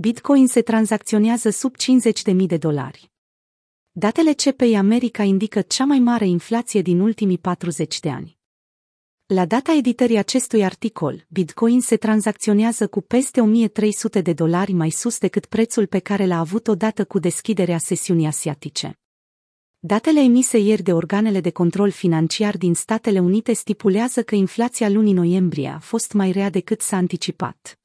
Bitcoin se tranzacționează sub 50.000 de dolari. Datele CPI America indică cea mai mare inflație din ultimii 40 de ani. La data editării acestui articol, Bitcoin se tranzacționează cu peste 1300 de dolari mai sus decât prețul pe care l-a avut odată cu deschiderea sesiunii asiatice. Datele emise ieri de organele de control financiar din Statele Unite stipulează că inflația lunii noiembrie a fost mai rea decât s-a anticipat.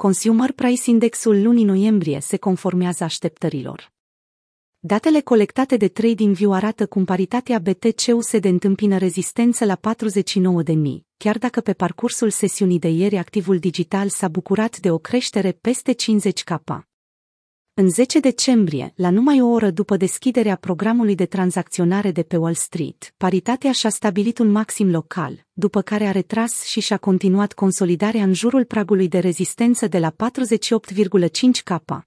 Consumer Price Indexul lunii noiembrie se conformează așteptărilor. Datele colectate de TradingView arată cum paritatea BTC-USD întâmpină rezistență la 49.000, chiar dacă pe parcursul sesiunii de ieri activul digital s-a bucurat de o creștere peste 50 k. În 10 decembrie, la numai o oră după deschiderea programului de tranzacționare de pe Wall Street, paritatea și-a stabilit un maxim local, după care a retras și și-a continuat consolidarea în jurul pragului de rezistență de la 48,5 k.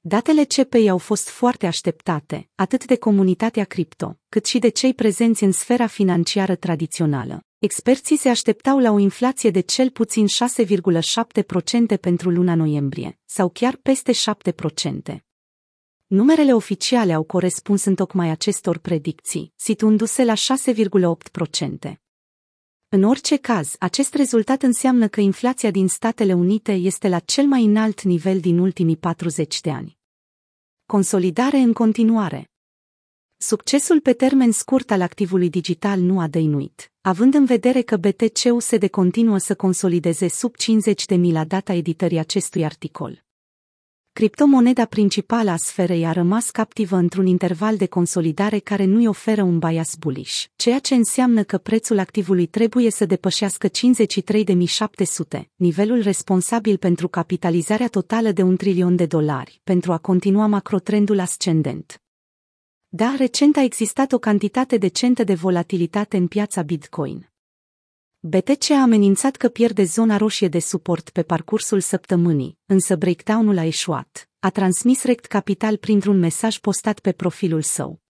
Datele CPI au fost foarte așteptate, atât de comunitatea cripto, cât și de cei prezenți în sfera financiară tradițională. Experții se așteptau la o inflație de cel puțin 6,7% pentru luna noiembrie, sau chiar peste 7%. Numerele oficiale au corespuns în tocmai acestor predicții, situându-se la 6,8%. În orice caz, acest rezultat înseamnă că inflația din Statele Unite este la cel mai înalt nivel din ultimii 40 de ani. Consolidare în continuare. Succesul pe termen scurt al activului digital nu a dăinuit, având în vedere că BTC-ul se de continuă să consolideze sub 50.000 la data editării acestui articol criptomoneda principală a sferei a rămas captivă într-un interval de consolidare care nu-i oferă un bias bullish, ceea ce înseamnă că prețul activului trebuie să depășească 53.700, nivelul responsabil pentru capitalizarea totală de un trilion de dolari, pentru a continua macrotrendul ascendent. Da, recent a existat o cantitate decentă de volatilitate în piața Bitcoin. BTC a amenințat că pierde zona roșie de suport pe parcursul săptămânii, însă breakdown-ul a eșuat, a transmis Rect Capital printr-un mesaj postat pe profilul său.